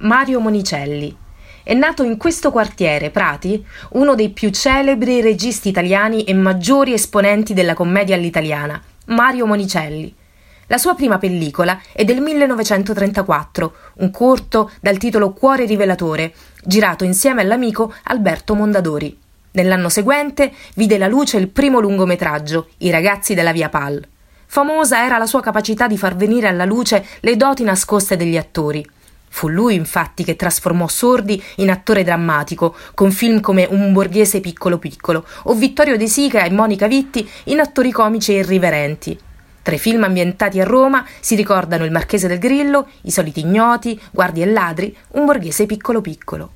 Mario Monicelli. È nato in questo quartiere, Prati, uno dei più celebri registi italiani e maggiori esponenti della commedia all'italiana, Mario Monicelli. La sua prima pellicola è del 1934, un corto dal titolo Cuore rivelatore, girato insieme all'amico Alberto Mondadori. Nell'anno seguente vide la luce il primo lungometraggio, I ragazzi della Via Pal. Famosa era la sua capacità di far venire alla luce le doti nascoste degli attori. Fu lui, infatti, che trasformò Sordi in attore drammatico, con film come Un borghese piccolo piccolo, o Vittorio De Sica e Monica Vitti in attori comici e irriverenti. Tra i film ambientati a Roma si ricordano Il Marchese del Grillo, I soliti ignoti, Guardi e ladri, Un borghese piccolo piccolo.